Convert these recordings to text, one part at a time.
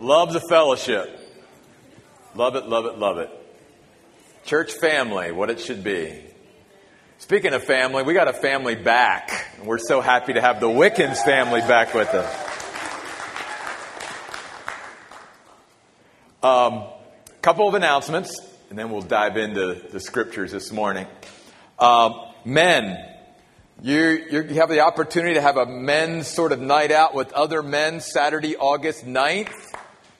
Love the fellowship. Love it, love it, love it. Church family, what it should be. Speaking of family, we got a family back. We're so happy to have the Wickens family back with us. Um, couple of announcements, and then we'll dive into the scriptures this morning. Um, men, you, you have the opportunity to have a men's sort of night out with other men Saturday, August 9th.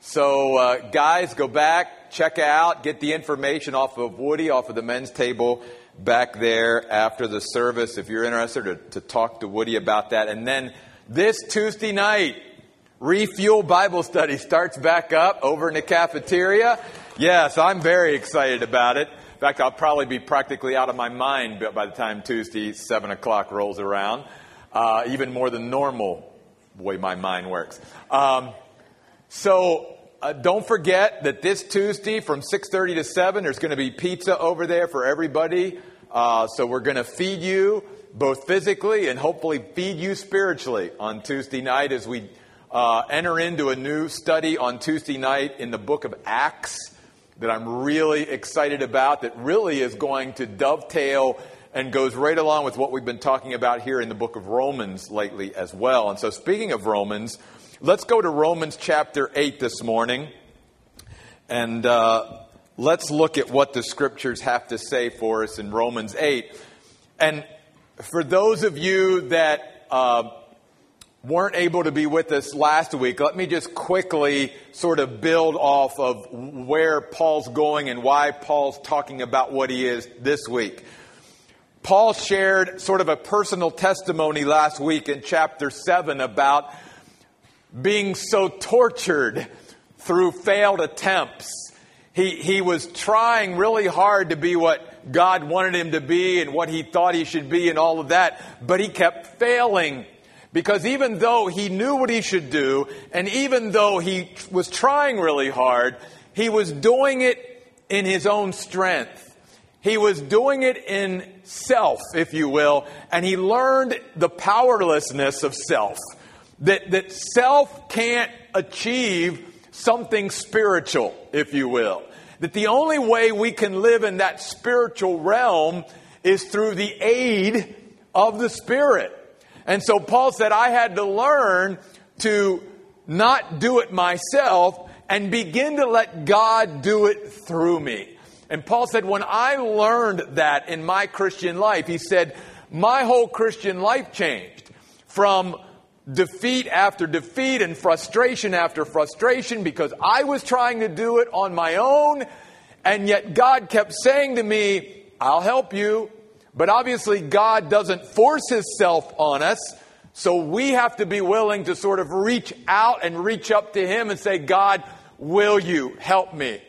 So, uh, guys, go back, check out, get the information off of Woody, off of the men's table back there after the service if you're interested to, to talk to Woody about that. And then this Tuesday night, Refuel Bible Study starts back up over in the cafeteria. Yes, I'm very excited about it. In fact, I'll probably be practically out of my mind by the time Tuesday, 7 o'clock rolls around. Uh, even more than normal, the way my mind works. Um, so uh, don't forget that this Tuesday from 6.30 to 7, there's going to be pizza over there for everybody. Uh, so we're going to feed you both physically and hopefully feed you spiritually on Tuesday night as we uh, enter into a new study on Tuesday night in the book of Acts that I'm really excited about that really is going to dovetail and goes right along with what we've been talking about here in the book of Romans lately as well. And so, speaking of Romans, let's go to Romans chapter 8 this morning. And uh, let's look at what the scriptures have to say for us in Romans 8. And for those of you that uh, weren't able to be with us last week, let me just quickly sort of build off of where Paul's going and why Paul's talking about what he is this week. Paul shared sort of a personal testimony last week in chapter 7 about being so tortured through failed attempts he, he was trying really hard to be what God wanted him to be and what he thought he should be and all of that, but he kept failing. Because even though he knew what he should do, and even though he was trying really hard, he was doing it in his own strength. He was doing it in self, if you will, and he learned the powerlessness of self. That, that self can't achieve something spiritual, if you will. That the only way we can live in that spiritual realm is through the aid of the Spirit. And so Paul said, I had to learn to not do it myself and begin to let God do it through me. And Paul said, when I learned that in my Christian life, he said, my whole Christian life changed from defeat after defeat and frustration after frustration because I was trying to do it on my own. And yet God kept saying to me, I'll help you. But obviously, God doesn't force Himself on us. So we have to be willing to sort of reach out and reach up to Him and say, God, will you help me?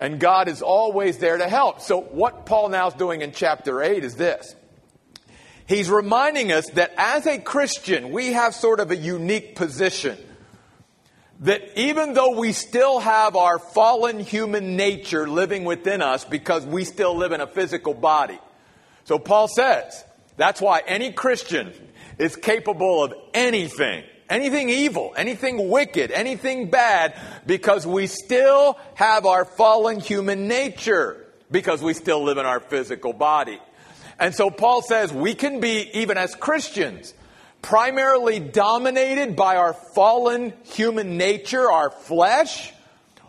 And God is always there to help. So what Paul now is doing in chapter 8 is this. He's reminding us that as a Christian, we have sort of a unique position. That even though we still have our fallen human nature living within us because we still live in a physical body. So Paul says, that's why any Christian is capable of anything, anything evil, anything wicked, anything bad, because we still have our fallen human nature, because we still live in our physical body. And so Paul says we can be, even as Christians, primarily dominated by our fallen human nature, our flesh,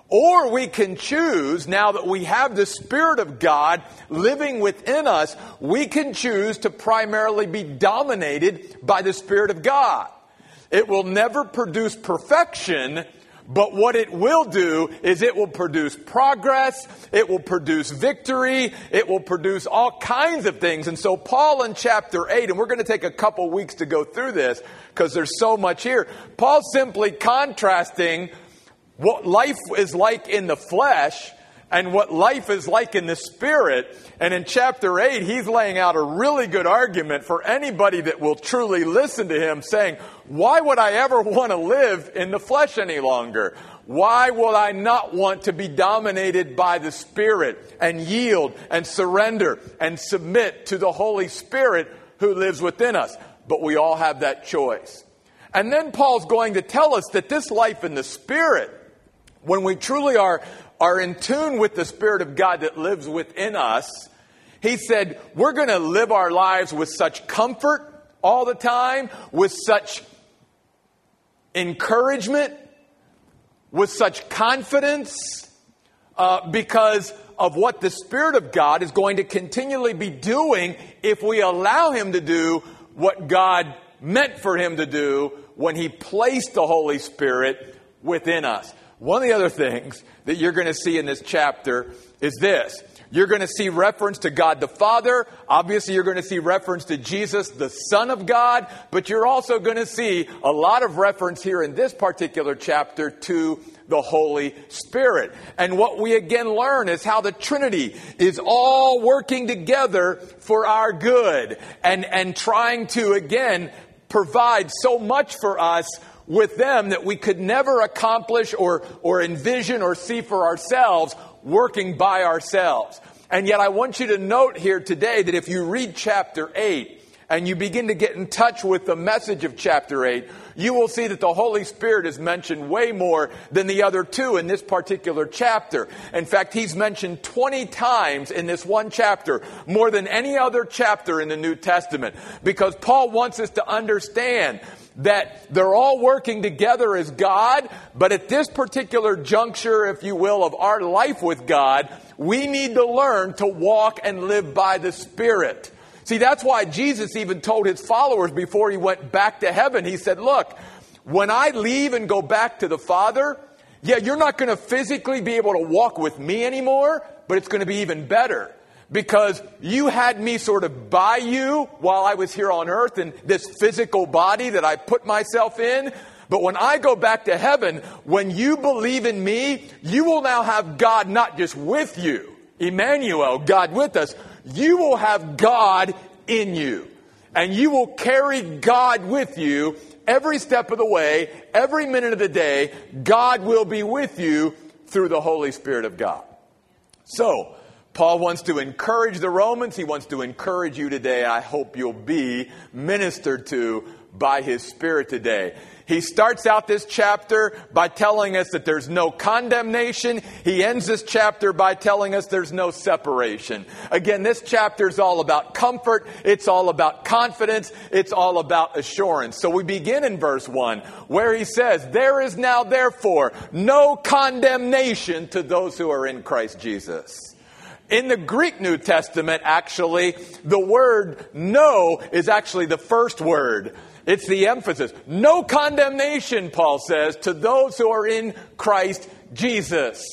or we can choose, now that we have the Spirit of God living within us, we can choose to primarily be dominated by the Spirit of God. It will never produce perfection, but what it will do is it will produce progress, it will produce victory, it will produce all kinds of things. And so, Paul in chapter 8, and we're going to take a couple weeks to go through this because there's so much here. Paul's simply contrasting what life is like in the flesh and what life is like in the spirit. And in chapter 8, he's laying out a really good argument for anybody that will truly listen to him, saying, Why would I ever want to live in the flesh any longer? Why will I not want to be dominated by the Spirit and yield and surrender and submit to the Holy Spirit who lives within us? But we all have that choice. And then Paul's going to tell us that this life in the Spirit when we truly are, are in tune with the Spirit of God that lives within us, he said, we're going to live our lives with such comfort all the time, with such encouragement, with such confidence, uh, because of what the Spirit of God is going to continually be doing if we allow Him to do what God meant for Him to do when He placed the Holy Spirit within us. One of the other things that you're going to see in this chapter is this. You're going to see reference to God the Father. Obviously, you're going to see reference to Jesus, the Son of God. But you're also going to see a lot of reference here in this particular chapter to the Holy Spirit. And what we again learn is how the Trinity is all working together for our good and, and trying to again provide so much for us with them that we could never accomplish or, or envision or see for ourselves working by ourselves. And yet I want you to note here today that if you read chapter 8 and you begin to get in touch with the message of chapter 8, you will see that the Holy Spirit is mentioned way more than the other two in this particular chapter. In fact, he's mentioned 20 times in this one chapter, more than any other chapter in the New Testament, because Paul wants us to understand that they're all working together as God, but at this particular juncture, if you will, of our life with God, we need to learn to walk and live by the Spirit. See, that's why Jesus even told his followers before he went back to heaven, he said, Look, when I leave and go back to the Father, yeah, you're not going to physically be able to walk with me anymore, but it's going to be even better because you had me sort of by you while I was here on earth in this physical body that I put myself in. But when I go back to heaven, when you believe in me, you will now have God not just with you, Emmanuel, God with us, you will have God in you. And you will carry God with you every step of the way, every minute of the day. God will be with you through the Holy Spirit of God. So, Paul wants to encourage the Romans. He wants to encourage you today. I hope you'll be ministered to by his Spirit today. He starts out this chapter by telling us that there's no condemnation. He ends this chapter by telling us there's no separation. Again, this chapter is all about comfort. It's all about confidence. It's all about assurance. So we begin in verse 1 where he says, There is now therefore no condemnation to those who are in Christ Jesus. In the Greek New Testament, actually, the word no is actually the first word. It's the emphasis. No condemnation, Paul says, to those who are in Christ Jesus.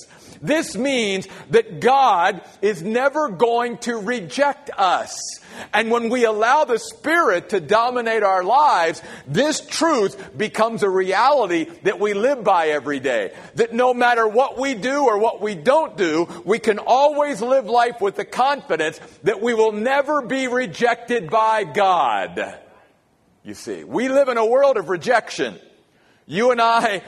This means that God is never going to reject us. And when we allow the Spirit to dominate our lives, this truth becomes a reality that we live by every day. That no matter what we do or what we don't do, we can always live life with the confidence that we will never be rejected by God. You see, we live in a world of rejection. You and I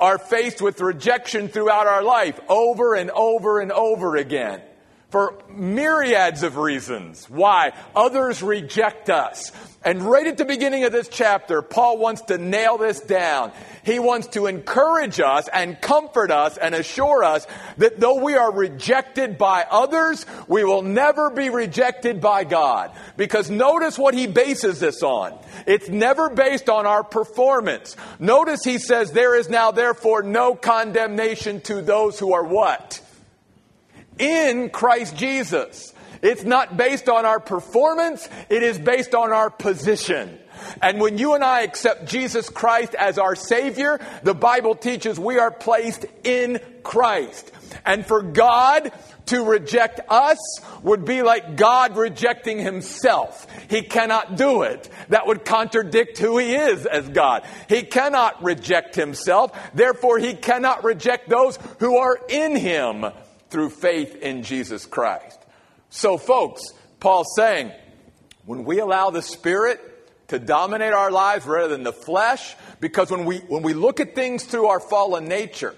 are faced with rejection throughout our life over and over and over again for myriads of reasons why others reject us. And right at the beginning of this chapter, Paul wants to nail this down. He wants to encourage us and comfort us and assure us that though we are rejected by others, we will never be rejected by God. Because notice what he bases this on. It's never based on our performance. Notice he says, there is now therefore no condemnation to those who are what? In Christ Jesus. It's not based on our performance, it is based on our position. And when you and I accept Jesus Christ as our Savior, the Bible teaches we are placed in Christ. And for God to reject us would be like God rejecting Himself. He cannot do it. That would contradict who He is as God. He cannot reject Himself. Therefore, He cannot reject those who are in Him through faith in Jesus Christ. So, folks, Paul's saying, when we allow the Spirit to dominate our lives rather than the flesh, because when we, when we look at things through our fallen nature,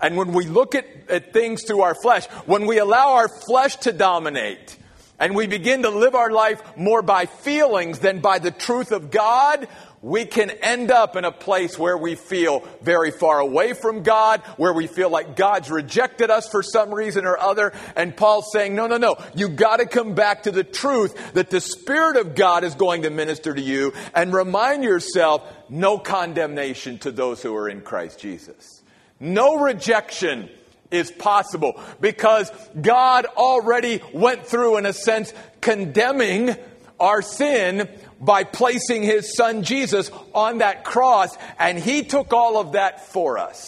and when we look at, at things through our flesh, when we allow our flesh to dominate, and we begin to live our life more by feelings than by the truth of God, we can end up in a place where we feel very far away from God, where we feel like God's rejected us for some reason or other. And Paul's saying, no, no, no. You got to come back to the truth that the Spirit of God is going to minister to you and remind yourself no condemnation to those who are in Christ Jesus. No rejection is possible because God already went through, in a sense, condemning our sin by placing his son Jesus on that cross, and he took all of that for us,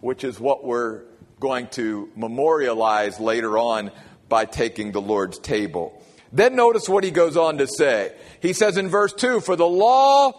which is what we're going to memorialize later on by taking the Lord's table. Then notice what he goes on to say. He says in verse 2 For the law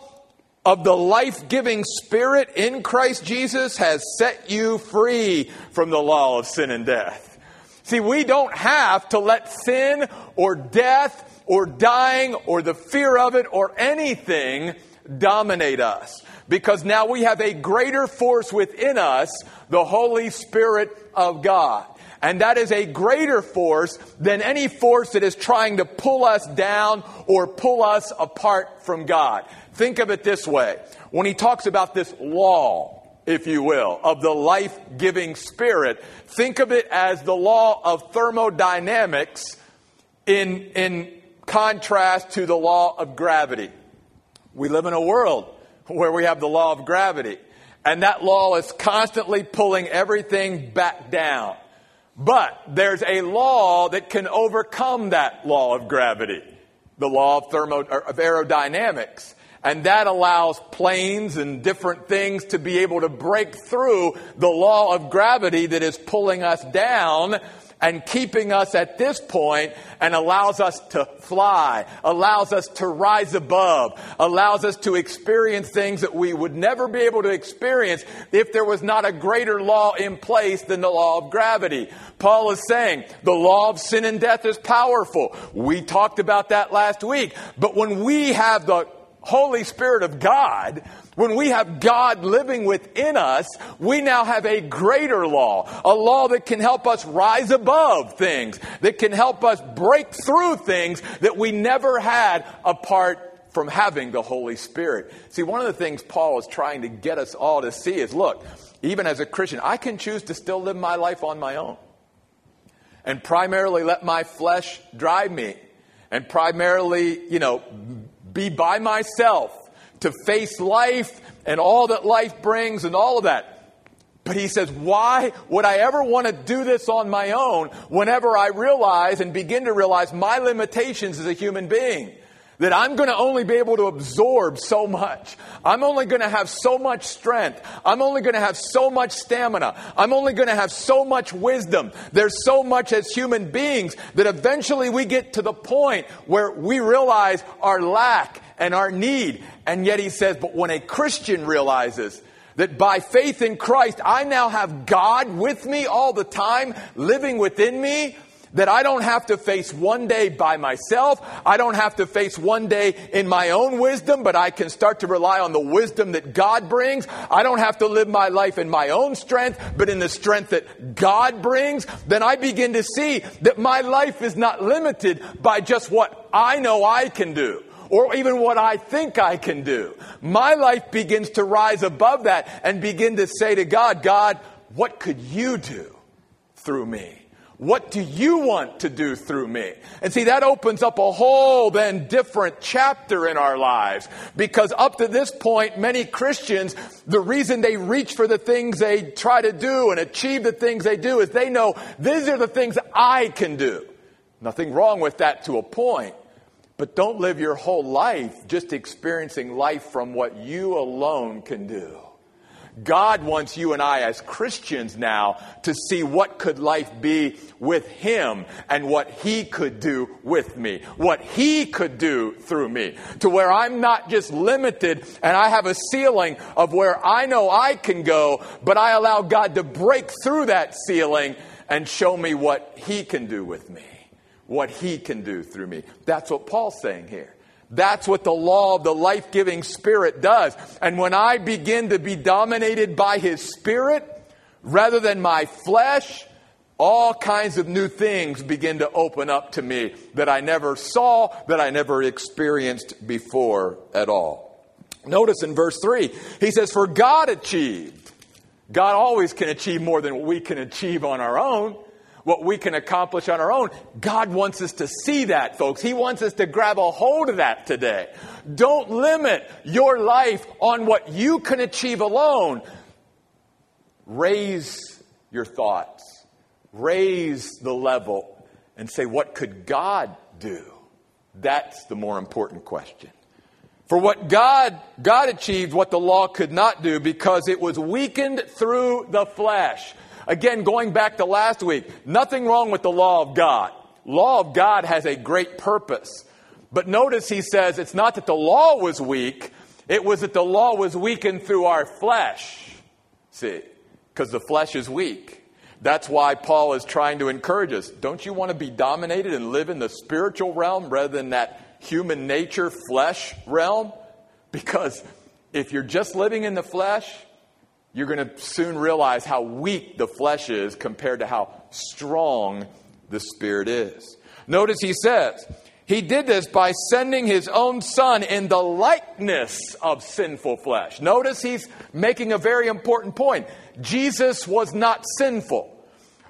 of the life giving Spirit in Christ Jesus has set you free from the law of sin and death. See, we don't have to let sin or death or dying or the fear of it or anything dominate us. Because now we have a greater force within us, the Holy Spirit of God. And that is a greater force than any force that is trying to pull us down or pull us apart from God. Think of it this way. When he talks about this law, if you will, of the life giving spirit, think of it as the law of thermodynamics in, in contrast to the law of gravity. We live in a world where we have the law of gravity, and that law is constantly pulling everything back down. But there's a law that can overcome that law of gravity, the law of, thermo, of aerodynamics. And that allows planes and different things to be able to break through the law of gravity that is pulling us down and keeping us at this point and allows us to fly, allows us to rise above, allows us to experience things that we would never be able to experience if there was not a greater law in place than the law of gravity. Paul is saying the law of sin and death is powerful. We talked about that last week. But when we have the Holy Spirit of God, when we have God living within us, we now have a greater law, a law that can help us rise above things, that can help us break through things that we never had apart from having the Holy Spirit. See, one of the things Paul is trying to get us all to see is look, even as a Christian, I can choose to still live my life on my own and primarily let my flesh drive me and primarily, you know, be by myself to face life and all that life brings and all of that. But he says, why would I ever want to do this on my own whenever I realize and begin to realize my limitations as a human being? That I'm going to only be able to absorb so much. I'm only going to have so much strength. I'm only going to have so much stamina. I'm only going to have so much wisdom. There's so much as human beings that eventually we get to the point where we realize our lack and our need. And yet he says, but when a Christian realizes that by faith in Christ, I now have God with me all the time, living within me, that I don't have to face one day by myself. I don't have to face one day in my own wisdom, but I can start to rely on the wisdom that God brings. I don't have to live my life in my own strength, but in the strength that God brings. Then I begin to see that my life is not limited by just what I know I can do or even what I think I can do. My life begins to rise above that and begin to say to God, God, what could you do through me? What do you want to do through me? And see, that opens up a whole then different chapter in our lives. Because up to this point, many Christians, the reason they reach for the things they try to do and achieve the things they do is they know these are the things I can do. Nothing wrong with that to a point. But don't live your whole life just experiencing life from what you alone can do. God wants you and I as Christians now to see what could life be with Him and what He could do with me, what He could do through me, to where I'm not just limited and I have a ceiling of where I know I can go, but I allow God to break through that ceiling and show me what He can do with me what he can do through me. That's what Paul's saying here. That's what the law of the life giving spirit does. And when I begin to be dominated by his spirit rather than my flesh, all kinds of new things begin to open up to me that I never saw, that I never experienced before at all. Notice in verse 3, he says, For God achieved. God always can achieve more than we can achieve on our own, what we can accomplish on our own. God wants us to see that, folks. He wants us to grab a hold of that today. Don't limit your life on what you can achieve alone. Raise your thoughts, raise the level, and say, What could God do? That's the more important question. For what God, God achieved what the law could not do because it was weakened through the flesh. Again, going back to last week, nothing wrong with the law of God. Law of God has a great purpose. But notice he says it's not that the law was weak, it was that the law was weakened through our flesh. See, because the flesh is weak. That's why Paul is trying to encourage us. Don't you want to be dominated and live in the spiritual realm rather than that human nature, flesh realm. Because if you're just living in the flesh, you're going to soon realize how weak the flesh is compared to how strong the Spirit is. Notice he says, he did this by sending his own son in the likeness of sinful flesh. Notice he's making a very important point. Jesus was not sinful.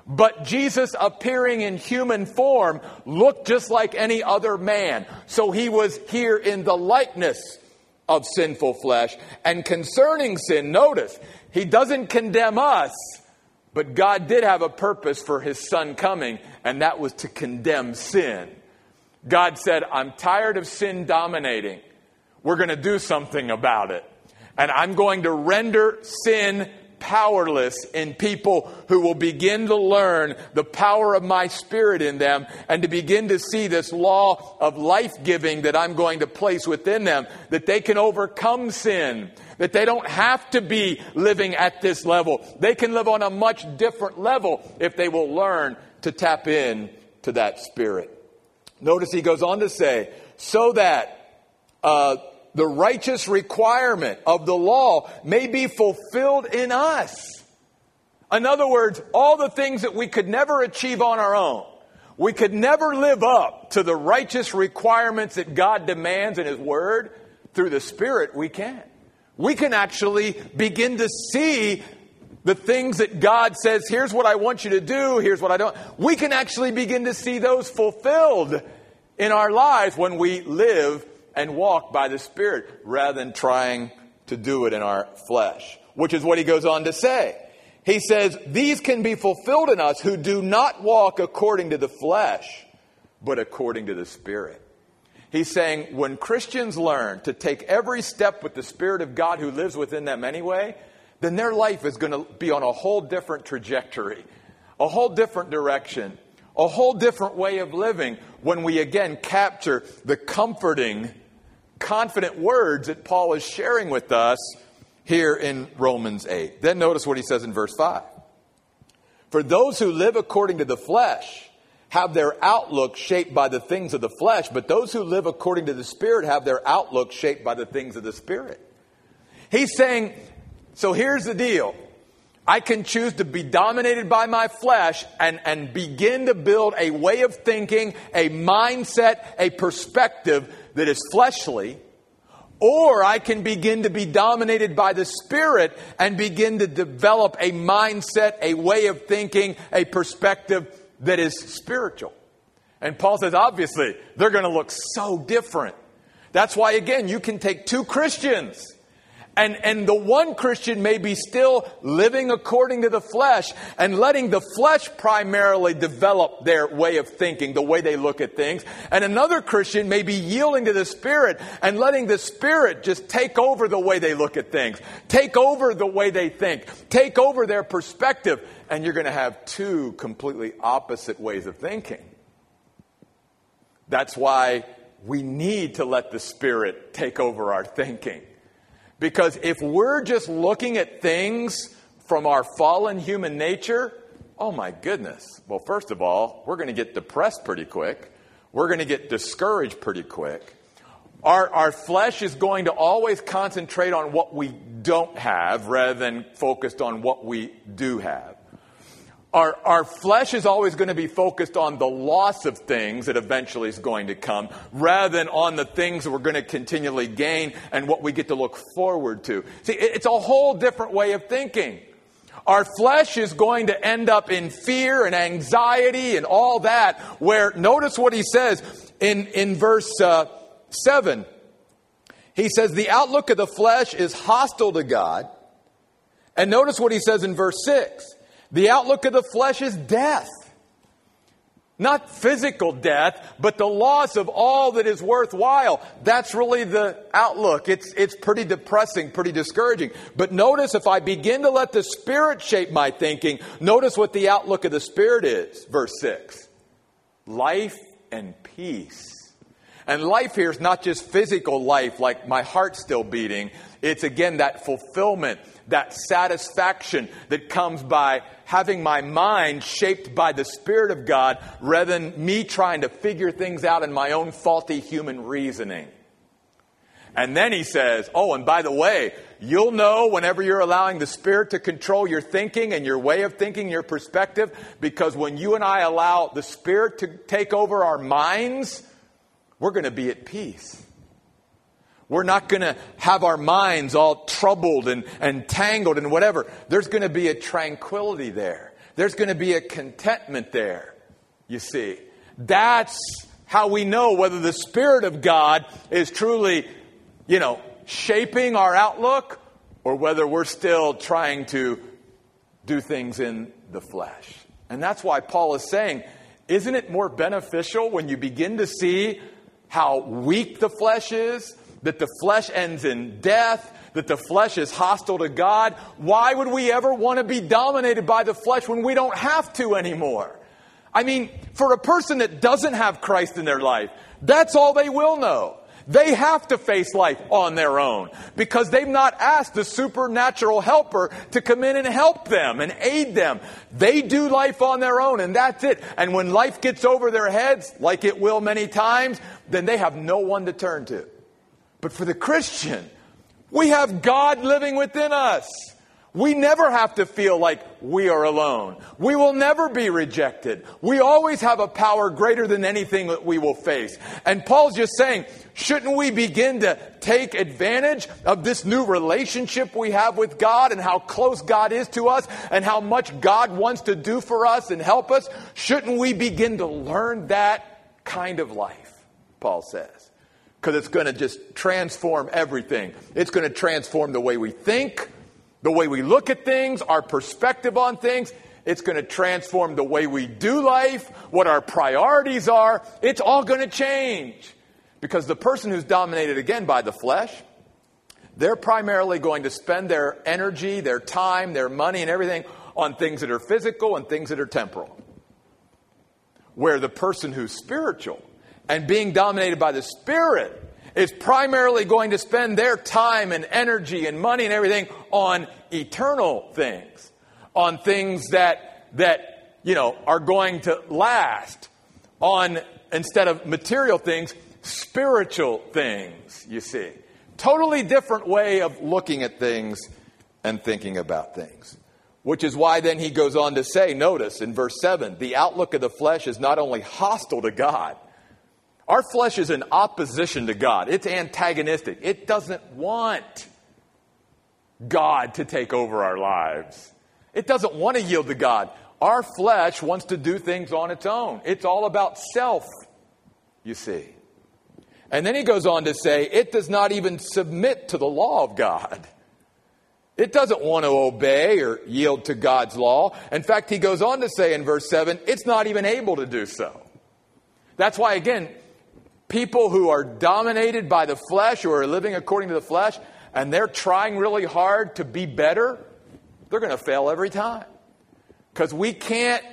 But Jesus, appearing in human form, looked just like any other man. So he was here in the likeness of sinful flesh. And concerning sin, notice, he doesn't condemn us, but God did have a purpose for his son coming, and that was to condemn sin. God said, I'm tired of sin dominating. We're going to do something about it. And I'm going to render sin powerless in people who will begin to learn the power of my spirit in them and to begin to see this law of life giving that I'm going to place within them, that they can overcome sin, that they don't have to be living at this level. They can live on a much different level if they will learn to tap in to that spirit. Notice he goes on to say, so that uh, the righteous requirement of the law may be fulfilled in us. In other words, all the things that we could never achieve on our own, we could never live up to the righteous requirements that God demands in His Word, through the Spirit, we can. We can actually begin to see the things that God says, here's what I want you to do, here's what I don't. We can actually begin to see those fulfilled in our lives when we live and walk by the Spirit rather than trying to do it in our flesh, which is what he goes on to say. He says, These can be fulfilled in us who do not walk according to the flesh, but according to the Spirit. He's saying when Christians learn to take every step with the Spirit of God who lives within them anyway, then their life is going to be on a whole different trajectory, a whole different direction, a whole different way of living when we again capture the comforting confident words that Paul is sharing with us here in Romans 8. Then notice what he says in verse 5. For those who live according to the flesh have their outlook shaped by the things of the flesh, but those who live according to the Spirit have their outlook shaped by the things of the Spirit. He's saying, so here's the deal. I can choose to be dominated by my flesh and, and begin to build a way of thinking, a mindset, a perspective that is fleshly, or I can begin to be dominated by the Spirit and begin to develop a mindset, a way of thinking, a perspective that is spiritual. And Paul says, obviously, they're going to look so different. That's why, again, you can take two Christians and, and the one Christian may be still living according to the flesh and letting the flesh primarily develop their way of thinking, the way they look at things. And another Christian may be yielding to the Spirit and letting the Spirit just take over the way they look at things, take over the way they think, take over their perspective. And you're going to have two completely opposite ways of thinking. That's why we need to let the Spirit take over our thinking. Because if we're just looking at things from our fallen human nature, oh my goodness. Well, first of all, we're going to get depressed pretty quick. We're going to get discouraged pretty quick. Our, our flesh is going to always concentrate on what we don't have rather than focused on what we do have. Our, our flesh is always going to be focused on the loss of things that eventually is going to come rather than on the things that we're going to continually gain and what we get to look forward to. See, it's a whole different way of thinking. Our flesh is going to end up in fear and anxiety and all that, where notice what he says in, in verse uh, 7. He says, The outlook of the flesh is hostile to God. And notice what he says in verse 6 the outlook of the flesh is death. Not physical death, but the loss of all that is worthwhile. That's really the outlook. It's, it's pretty depressing, pretty discouraging. But notice if I begin to let the Spirit shape my thinking, notice what the outlook of the Spirit is. Verse 6 life and peace. And life here is not just physical life, like my heart still beating. It's again that fulfillment, that satisfaction that comes by having my mind shaped by the Spirit of God rather than me trying to figure things out in my own faulty human reasoning. And then he says, Oh, and by the way, you'll know whenever you're allowing the Spirit to control your thinking and your way of thinking, your perspective, because when you and I allow the Spirit to take over our minds, we're going to be at peace. We're not going to have our minds all troubled and, and tangled and whatever. There's going to be a tranquility there. There's going to be a contentment there, you see. That's how we know whether the Spirit of God is truly, you know, shaping our outlook or whether we're still trying to do things in the flesh. And that's why Paul is saying, isn't it more beneficial when you begin to see how weak the flesh is? that the flesh ends in death, that the flesh is hostile to God. Why would we ever want to be dominated by the flesh when we don't have to anymore? I mean, for a person that doesn't have Christ in their life, that's all they will know. They have to face life on their own because they've not asked the supernatural helper to come in and help them and aid them. They do life on their own and that's it. And when life gets over their heads, like it will many times, then they have no one to turn to. But for the Christian, we have God living within us. We never have to feel like we are alone. We will never be rejected. We always have a power greater than anything that we will face. And Paul's just saying, shouldn't we begin to take advantage of this new relationship we have with God and how close God is to us and how much God wants to do for us and help us? Shouldn't we begin to learn that kind of life? Paul says because it's going to just transform everything. It's going to transform the way we think, the way we look at things, our perspective on things. It's going to transform the way we do life, what our priorities are. It's all going to change. Because the person who's dominated again by the flesh, they're primarily going to spend their energy, their time, their money, and everything on things that are physical and things that are temporal. Where the person who's spiritual and being dominated by the Spirit is primarily going to spend their time and energy and money and everything on eternal things, on things that, that, you know, are going to last, on, instead of material things, spiritual things, you see. Totally different way of looking at things and thinking about things. Which is why then he goes on to say, notice in verse 7, the outlook of the flesh is not only hostile to God, our flesh is in opposition to God. It's antagonistic. It doesn't want God to take over our lives. It doesn't want to yield to God. Our flesh wants to do things on its own. It's all about self, you see. And then he goes on to say, it does not even submit to the law of God. It doesn't want to obey or yield to God's law. In fact, he goes on to say in verse 7, it's not even able to do so. That's why, again, people who are dominated by the flesh or are living according to the flesh and they're trying really hard to be better, they're going to fail every time. Because we can't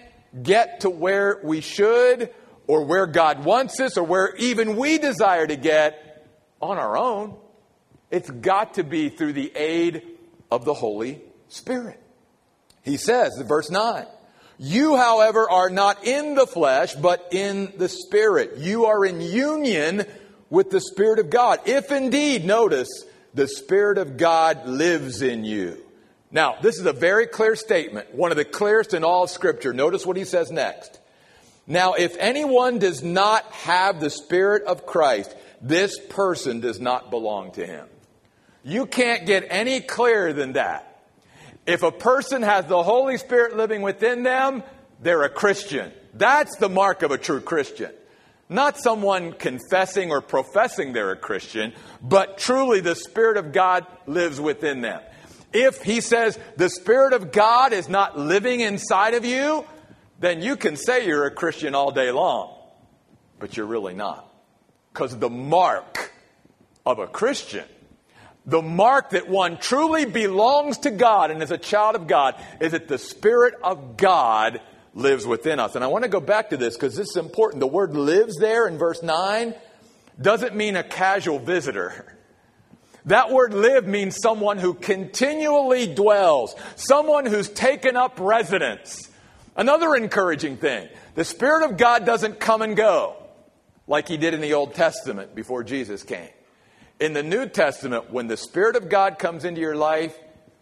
get to where we should or where God wants us or where even we desire to get on our own. It's got to be through the aid of the Holy Spirit. He says verse 9, you, however, are not in the flesh, but in the Spirit. You are in union with the Spirit of God. If indeed, notice, the Spirit of God lives in you. Now, this is a very clear statement, one of the clearest in all of Scripture. Notice what he says next. Now, if anyone does not have the Spirit of Christ, this person does not belong to him. You can't get any clearer than that. If a person has the Holy Spirit living within them, they're a Christian. That's the mark of a true Christian. Not someone confessing or professing they're a Christian, but truly the Spirit of God lives within them. If he says the Spirit of God is not living inside of you, then you can say you're a Christian all day long, but you're really not. Because the mark of a Christian, the mark that one truly belongs to God and is a child of God, is that the Spirit of God lives within us. And I want to go back to this because this is important. The word lives there in verse 9 doesn't mean a casual visitor. That word live means someone who continually dwells, someone who's taken up residence. Another encouraging thing the Spirit of God doesn't come and go like He did in the Old Testament before Jesus came. In the New Testament, when the Spirit of God comes into your life,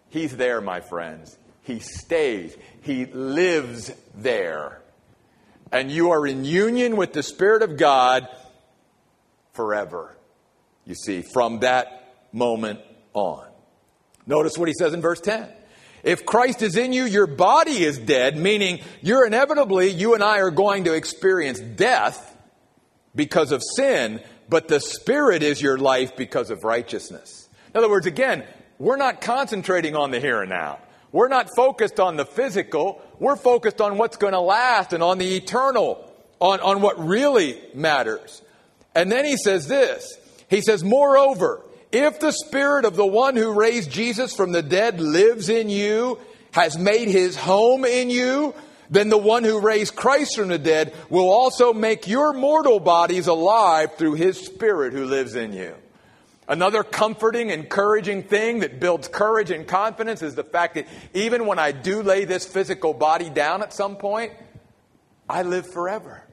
He's there, my friends. He stays, He lives there. And you are in union with the Spirit of God forever. You see, from that moment on. Notice what He says in verse 10. If Christ is in you, your body is dead, meaning you're inevitably, you and I are going to experience death because of sin, but the Spirit is your life because of righteousness. In other words, again, we're not concentrating on the here and now. We're not focused on the physical. We're focused on what's going to last and on the eternal, on, on what really matters. And then he says this. He says, moreover, if the spirit of the one who raised Jesus from the dead lives in you, has made his home in you, then the one who raised Christ from the dead will also make your mortal bodies alive through his spirit who lives in you. Another comforting, encouraging thing that builds courage and confidence is the fact that even when I do lay this physical body down at some point, I live forever.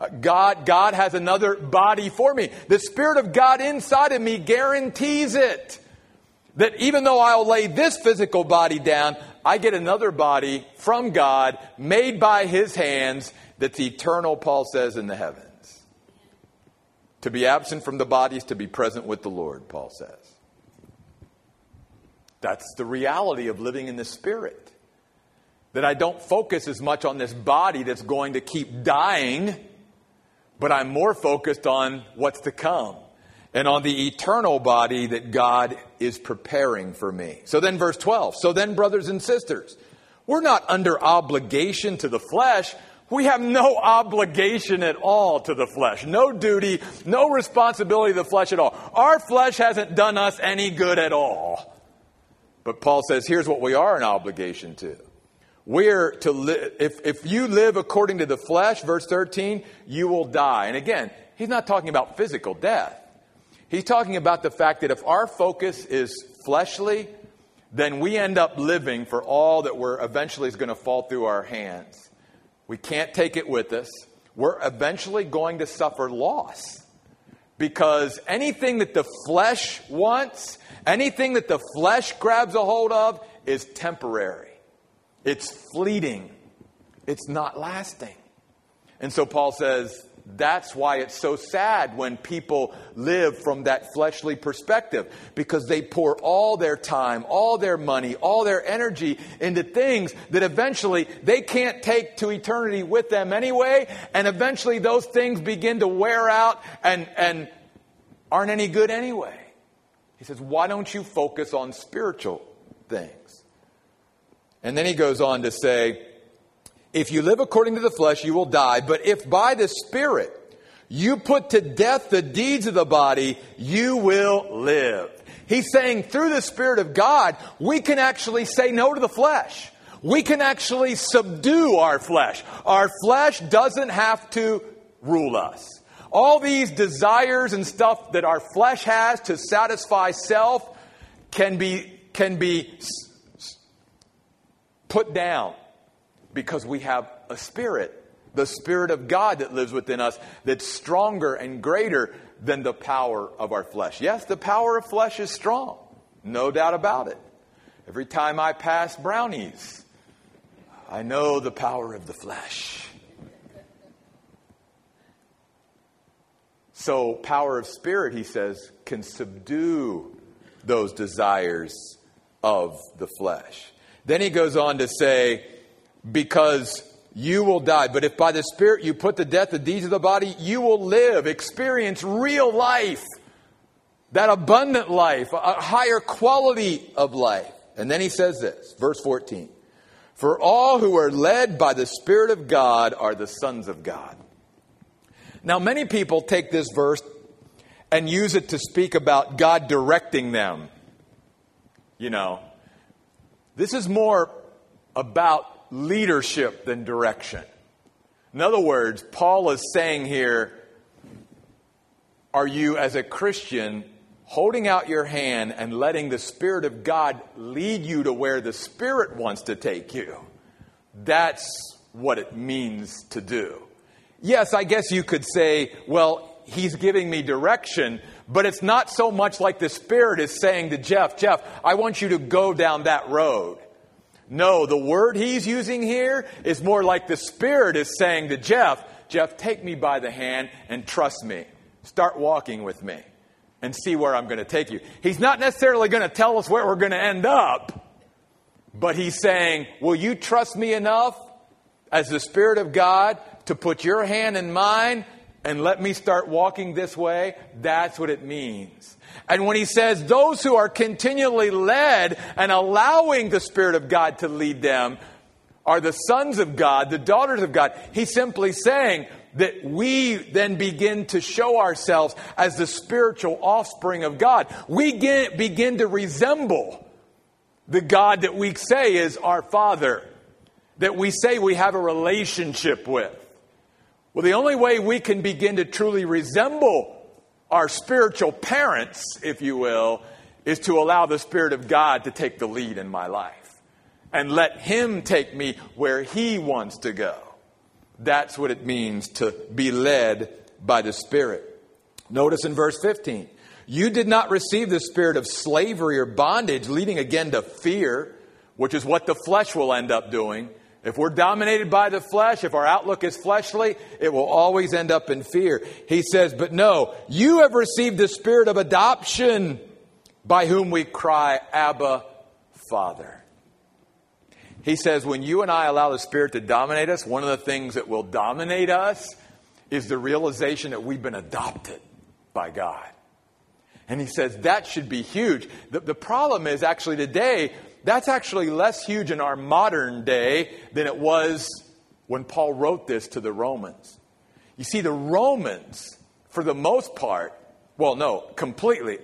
Uh, God, God has another body for me. The Spirit of God inside of me guarantees it. That even though I'll lay this physical body down, I get another body from God, made by His hands, that's eternal, Paul says, in the heavens. To be absent from the body is to be present with the Lord, Paul says. That's the reality of living in the Spirit. That I don't focus as much on this body that's going to keep dying but I'm more focused on what's to come and on the eternal body that God is preparing for me. So then, verse 12. So then, brothers and sisters, we're not under obligation to the flesh. We have no obligation at all to the flesh. No duty, no responsibility to the flesh at all. Our flesh hasn't done us any good at all. But Paul says here's what we are an obligation to. We're to live, if, if you live according to the flesh, verse 13, you will die. And again, he's not talking about physical death. He's talking about the fact that if our focus is fleshly, then we end up living for all that we're eventually is going to fall through our hands. We can't take it with us. We're eventually going to suffer loss because anything that the flesh wants, anything that the flesh grabs a hold of, is temporary. It's fleeting, it's not lasting. And so Paul says that's why it's so sad when people live from that fleshly perspective because they pour all their time, all their money, all their energy into things that eventually they can't take to eternity with them anyway. And eventually those things begin to wear out and, and aren't any good anyway. He says, why don't you focus on spiritual things? And then he goes on to say, if you live according to the flesh, you will die. But if by the Spirit you put to death the deeds of the body, you will live. He's saying through the Spirit of God, we can actually say no to the flesh. We can actually subdue our flesh. Our flesh doesn't have to rule us. All these desires and stuff that our flesh has to satisfy self can be, can be put down because we have a spirit, the Spirit of God that lives within us that's stronger and greater than the power of our flesh. Yes, the power of flesh is strong, no doubt about it. Every time I pass brownies, I know the power of the flesh. So, power of spirit, he says, can subdue those desires of the flesh. Then he goes on to say, because you will die. But if by the Spirit you put to death the deeds of the body, you will live, experience real life, that abundant life, a higher quality of life. And then he says this, verse 14 For all who are led by the Spirit of God are the sons of God. Now, many people take this verse and use it to speak about God directing them. You know, this is more about leadership than direction. In other words, Paul is saying here, are you as a Christian holding out your hand and letting the Spirit of God lead you to where the Spirit wants to take you? That's what it means to do. Yes, I guess you could say, well, he's giving me direction, but it's not so much like the Spirit is saying to Jeff, Jeff, I want you to go down that road. No, the word he's using here is more like the Spirit is saying to Jeff, Jeff, take me by the hand and trust me. Start walking with me and see where I'm going to take you. He's not necessarily going to tell us where we're going to end up, but he's saying, Will you trust me enough as the Spirit of God to put your hand in mine and let me start walking this way? That's what it means. And when he says those who are continually led and allowing the Spirit of God to lead them are the sons of God, the daughters of God, he's simply saying that we then begin to show ourselves as the spiritual offspring of God. We get, begin to resemble the God that we say is our Father, that we say we have a relationship with. Well, the only way we can begin to truly resemble our spiritual parents, if you will, is to allow the Spirit of God to take the lead in my life and let Him take me where He wants to go. That's what it means to be led by the Spirit. Notice in verse 15, you did not receive the spirit of slavery or bondage, leading again to fear, which is what the flesh will end up doing if we're dominated by the flesh, if our outlook is fleshly, it will always end up in fear. He says, But no, you have received the spirit of adoption by whom we cry, Abba, Father. He says, when you and I allow the Spirit to dominate us, one of the things that will dominate us is the realization that we've been adopted by God. And he says that should be huge. The, the problem is actually today, that's actually less huge in our modern day than it was when Paul wrote this to the Romans. You see, the Romans, for the most part, well, no, completely.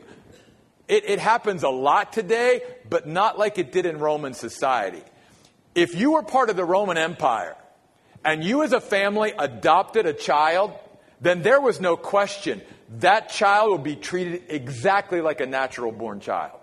It, it, happens a lot today, but not like it did in Roman society. If you were part of the Roman Empire and you as a family adopted a child, then there was no question that child would be treated exactly like a natural born child.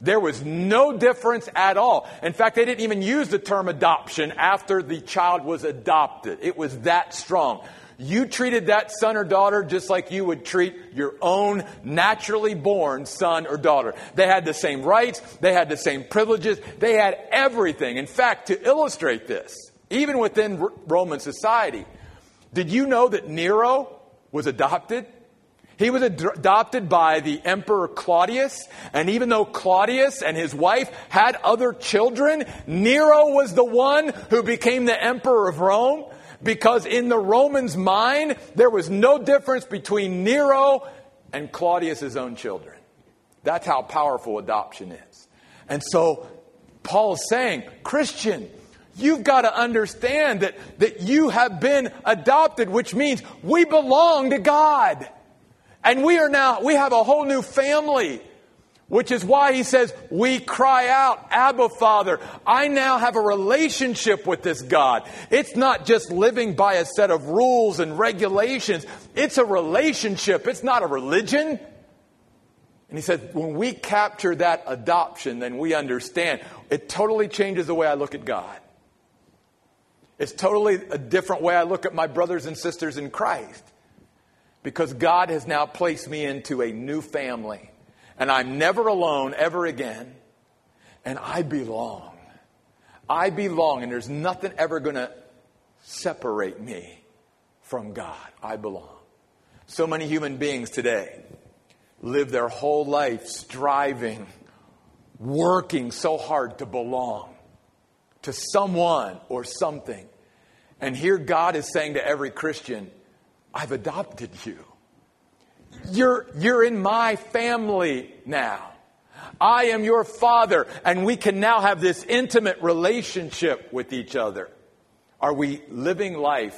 There was no difference at all. In fact, they didn't even use the term adoption after the child was adopted. It was that strong. You treated that son or daughter just like you would treat your own naturally born son or daughter. They had the same rights, they had the same privileges, they had everything. In fact, to illustrate this, even within Roman society, did you know that Nero was adopted? He was adopted by the Emperor Claudius, and even though Claudius and his wife had other children, Nero was the one who became the Emperor of Rome because in the Romans' mind, there was no difference between Nero and Claudius' own children. That's how powerful adoption is. And so Paul is saying, Christian, you've got to understand that, that you have been adopted, which means we belong to God. And we are now, we have a whole new family, which is why he says, we cry out, Abba Father. I now have a relationship with this God. It's not just living by a set of rules and regulations. It's a relationship. It's not a religion. And he said, when we capture that adoption, then we understand. It totally changes the way I look at God. It's totally a different way I look at my brothers and sisters in Christ because God has now placed me into a new family. And I'm never alone ever again. and I belong. I belong, and there's nothing ever going to separate me from God. I belong. So many human beings today live their whole life striving, working so hard to belong to someone or something. And here God is saying to every Christian, I've adopted you. You're, you're in my family now. I am your father, and we can now have this intimate relationship with each other. Are we living life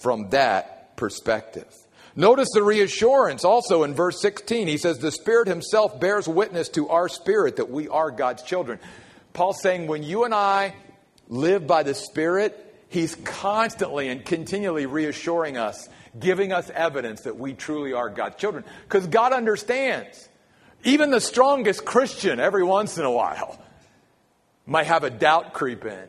from that perspective? Notice the reassurance also in verse 16. He says, The Spirit Himself bears witness to our spirit that we are God's children. Paul's saying, when you and I live by the Spirit, He's constantly and continually reassuring us, giving us evidence that we truly are God's children. Because God understands. Even the strongest Christian, every once in a while, might have a doubt creep in,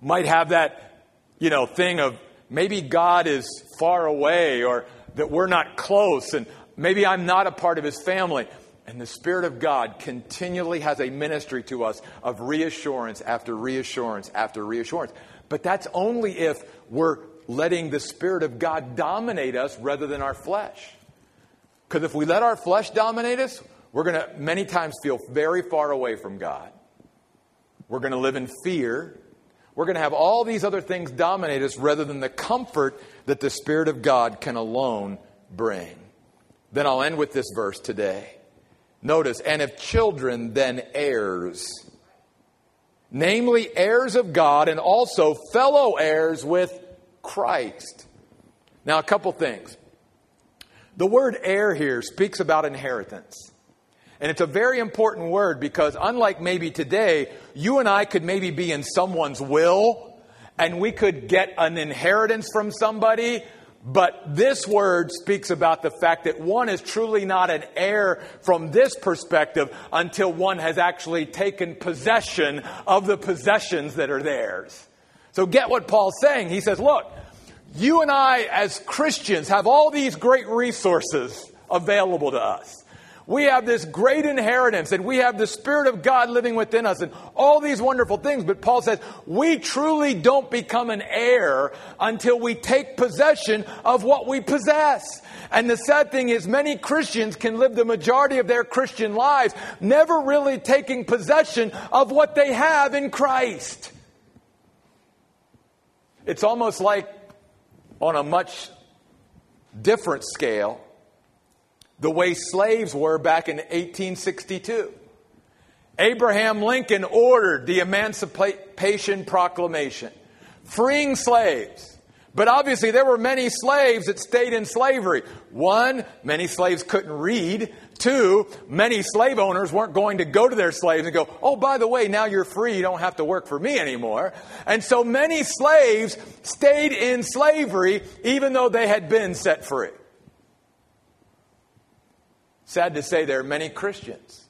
might have that, you know, thing of maybe God is far away or that we're not close and maybe I'm not a part of his family. And the Spirit of God continually has a ministry to us of reassurance after reassurance after reassurance. But that's only if we're letting the Spirit of God dominate us rather than our flesh. Because if we let our flesh dominate us, we're going to many times feel very far away from God. We're going to live in fear. We're going to have all these other things dominate us rather than the comfort that the Spirit of God can alone bring. Then I'll end with this verse today. Notice, and if children, then heirs. Namely, heirs of God and also fellow heirs with Christ. Now, a couple things. The word heir here speaks about inheritance. And it's a very important word because, unlike maybe today, you and I could maybe be in someone's will and we could get an inheritance from somebody. But this word speaks about the fact that one is truly not an heir from this perspective until one has actually taken possession of the possessions that are theirs. So get what Paul's saying. He says, look, you and I, as Christians, have all these great resources available to us. We have this great inheritance and we have the Spirit of God living within us and all these wonderful things. But Paul says we truly don't become an heir until we take possession of what we possess. And the sad thing is many Christians can live the majority of their Christian lives never really taking possession of what they have in Christ. It's almost like on a much different scale, the way slaves were back in 1862. Abraham Lincoln ordered the Emancipation Proclamation, freeing slaves. But obviously, there were many slaves that stayed in slavery. One, many slaves couldn't read. Two, many slave owners weren't going to go to their slaves and go, oh, by the way, now you're free. You don't have to work for me anymore. And so many slaves stayed in slavery even though they had been set free. Sad to say, there are many Christians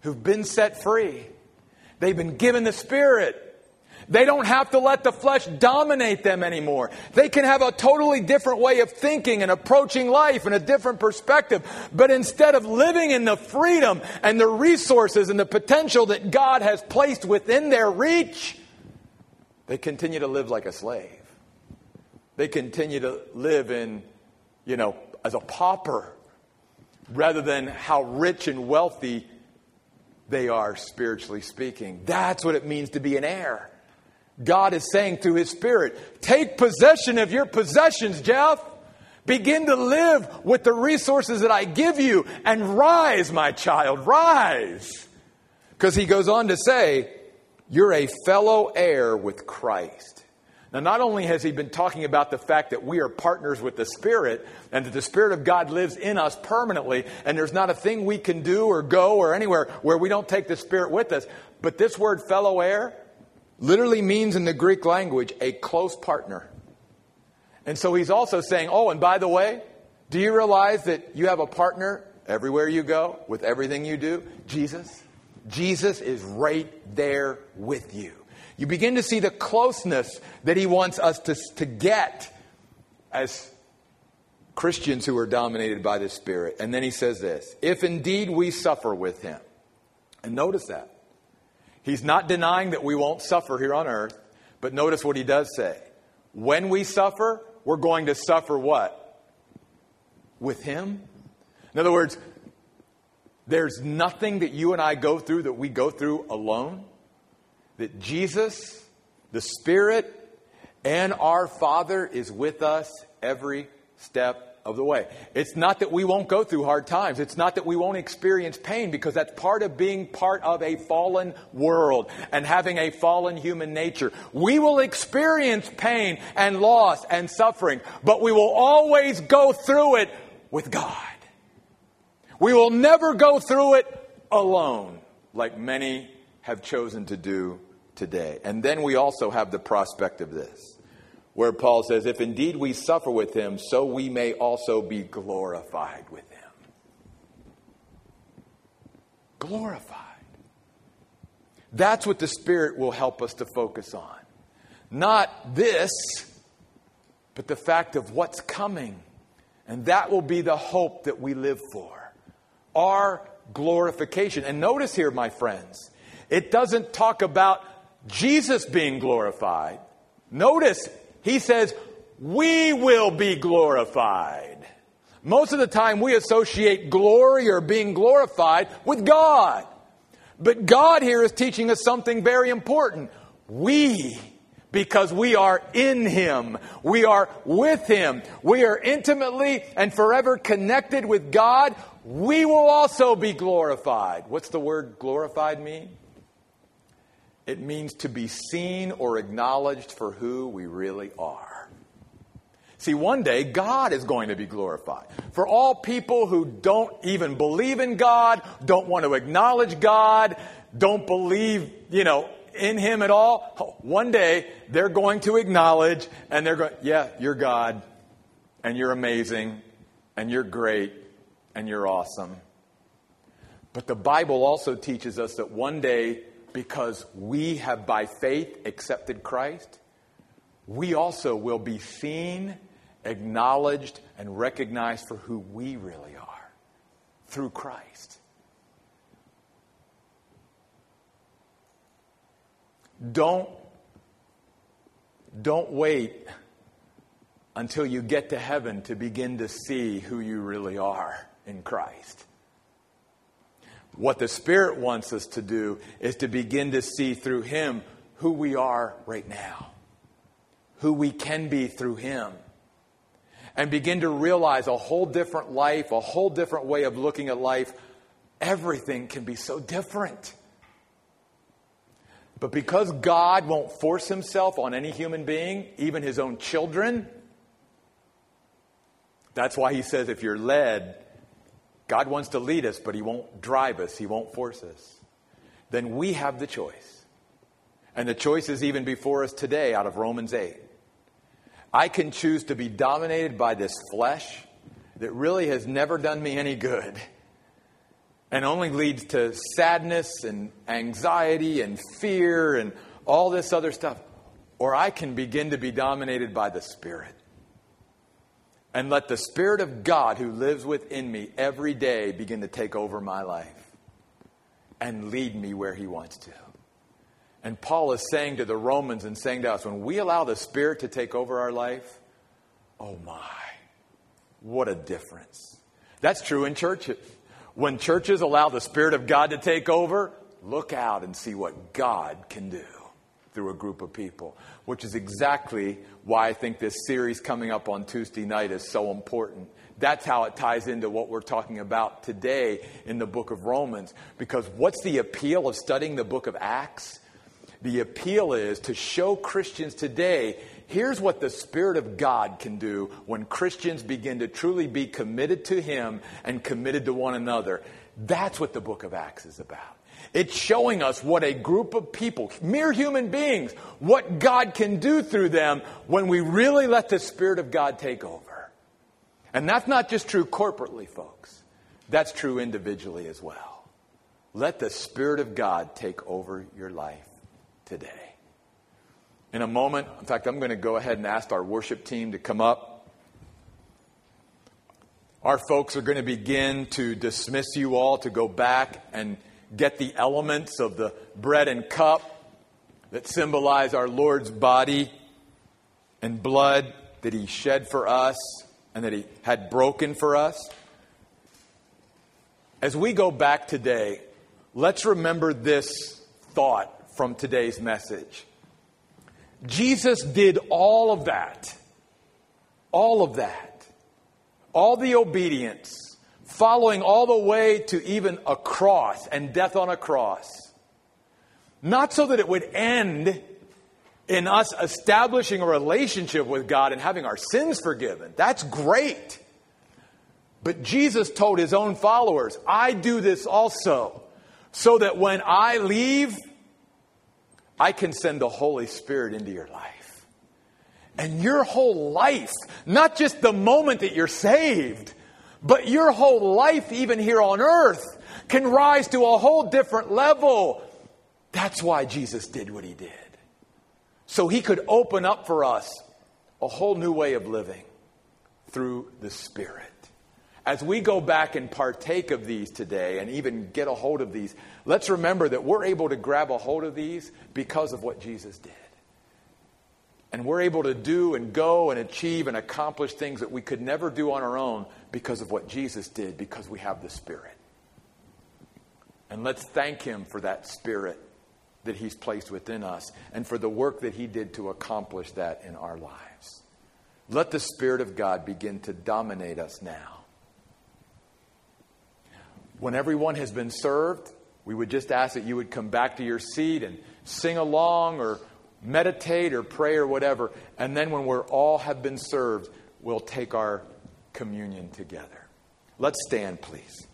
who've been set free. They've been given the Spirit. They don't have to let the flesh dominate them anymore. They can have a totally different way of thinking and approaching life and a different perspective. But instead of living in the freedom and the resources and the potential that God has placed within their reach, they continue to live like a slave. They continue to live in, you know, as a pauper rather than how rich and wealthy they are spiritually speaking. That's what it means to be an heir. God is saying through His Spirit, take possession of your possessions, Jeff. Begin to live with the resources that I give you and rise, my child, rise. Because he goes on to say, you're a fellow heir with Christ. Now, not only has he been talking about the fact that we are partners with the Spirit and that the Spirit of God lives in us permanently, and there's not a thing we can do or go or anywhere where we don't take the Spirit with us, but this word fellow heir literally means in the Greek language a close partner. And so he's also saying, oh, and by the way, do you realize that you have a partner everywhere you go with everything you do? Jesus. Jesus is right there with you. You begin to see the closeness that he wants us to, to get as Christians who are dominated by the Spirit. And then he says this if indeed we suffer with him, and notice that, He's not denying that we won't suffer here on earth, but notice what he does say. When we suffer, we're going to suffer what? With him? In other words, there's nothing that you and I go through that we go through alone. That Jesus, the Spirit, and our Father is with us every step of the way. It's not that we won't go through hard times. It's not that we won't experience pain because that's part of being part of a fallen world and having a fallen human nature. We will experience pain and loss and suffering, but we will always go through it with God. We will never go through it alone like many have chosen to do today. And then we also have the prospect of this where Paul says, If indeed we suffer with him, so we may also be glorified with him. Glorified. That's what the Spirit will help us to focus on. Not this, but the fact of what's coming. And that will be the hope that we live for. Our glorification. And notice here, my friends, it doesn't talk about Jesus being glorified. Notice he says, We will be glorified. Most of the time, we associate glory or being glorified with God. But God here is teaching us something very important. We, because we are in Him, we are with Him, we are intimately and forever connected with God, we will also be glorified. What's the word glorified mean? It means to be seen or acknowledged for who we really are. See, one day God is going to be glorified. For all people who don't even believe in God, don't want to acknowledge God, don't believe, you know, in Him at all, one day they're going to acknowledge and they're going, yeah, you're God, and you're amazing, and you're great, and you're awesome. But the Bible also teaches us that one day because we have by faith accepted Christ, we also will be seen, acknowledged, and recognized for who we really are through Christ. Don't, don't wait until you get to heaven to begin to see who you really are in Christ. What the Spirit wants us to do is to begin to see through Him who we are right now, who we can be through Him, and begin to realize a whole different life, a whole different way of looking at life. Everything can be so different. But because God won't force Himself on any human being, even His own children, that's why He says, if you're led, God wants to lead us, but He won't drive us, He won't force us. Then we have the choice. And the choice is even before us today out of Romans 8. I can choose to be dominated by this flesh that really has never done me any good and only leads to sadness and anxiety and fear and all this other stuff. Or I can begin to be dominated by the Spirit and let the Spirit of God who lives within me every day begin to take over my life and lead me where He wants to. And Paul is saying to the Romans and saying to us when we allow the Spirit to take over our life, oh my, what a difference. That's true in churches. When churches allow the Spirit of God to take over, look out and see what God can do through a group of people, which is exactly why I think this series coming up on Tuesday night is so important. That's how it ties into what we're talking about today in the book of Romans. Because what's the appeal of studying the book of Acts? The appeal is to show Christians today here's what the Spirit of God can do when Christians begin to truly be committed to Him and committed to one another. That's what the book of Acts is about. It's showing us what a group of people, mere human beings, what God can do through them when we really let the Spirit of God take over. And that's not just true corporately, folks. That's true individually as well. Let the Spirit of God take over your life today. In a moment, in fact, I'm going to go ahead and ask our worship team to come up. Our folks are going to begin to dismiss you all to go back and get the elements of the bread and cup that symbolize our Lord's body and blood that He shed for us and that He had broken for us. As we go back today, let's remember this thought from today's message. Jesus did all of that, all of that, all the obedience, following all the way to even a cross and death on a cross. Not so that it would end in us establishing a relationship with God and having our sins forgiven. That's great. But Jesus told his own followers, I do this also, so that when I leave, I can send the Holy Spirit into your life. And your whole life, not just the moment that you're saved, but your whole life, even here on earth, can rise to a whole different level. That's why Jesus did what he did. So he could open up for us a whole new way of living through the Spirit. As we go back and partake of these today and even get a hold of these, let's remember that we're able to grab a hold of these because of what Jesus did. And we're able to do and go and achieve and accomplish things that we could never do on our own because of what Jesus did, because we have the Spirit. And let's thank Him for that Spirit that He's placed within us and for the work that He did to accomplish that in our lives. Let the Spirit of God begin to dominate us now. When everyone has been served, we would just ask that you would come back to your seat and sing along or meditate or pray or whatever. And then when we're all have been served, we'll take our communion together. Let's stand, please.